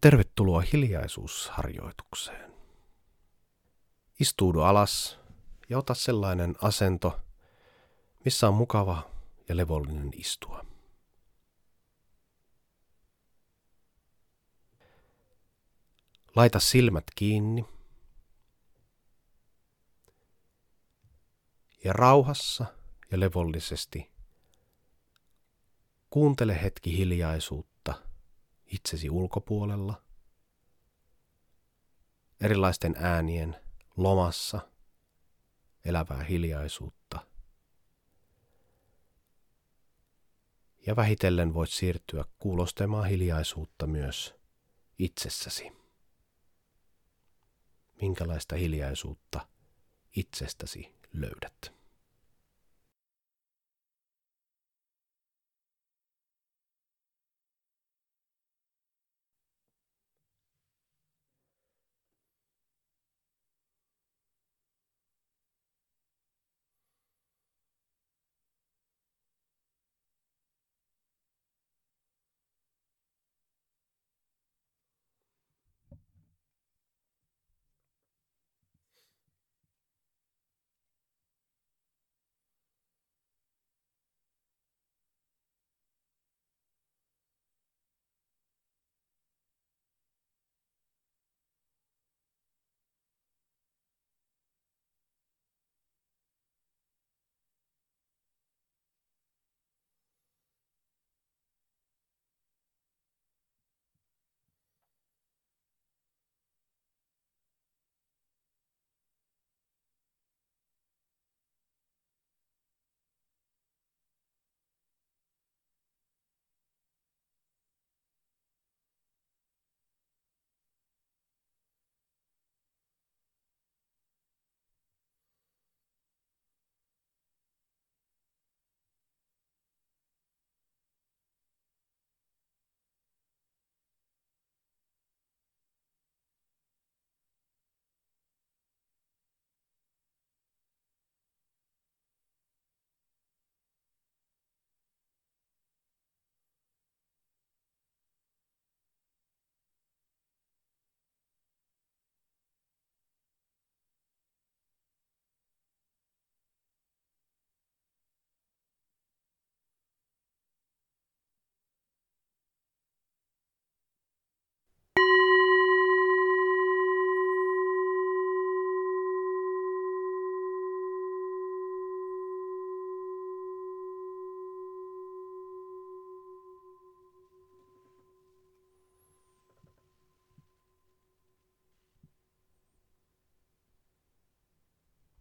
Tervetuloa hiljaisuusharjoitukseen. Istuudu alas ja ota sellainen asento, missä on mukava ja levollinen istua. Laita silmät kiinni ja rauhassa ja levollisesti kuuntele hetki hiljaisuutta itsesi ulkopuolella, erilaisten äänien lomassa elävää hiljaisuutta. Ja vähitellen voit siirtyä kuulostamaan hiljaisuutta myös itsessäsi. Minkälaista hiljaisuutta itsestäsi löydät.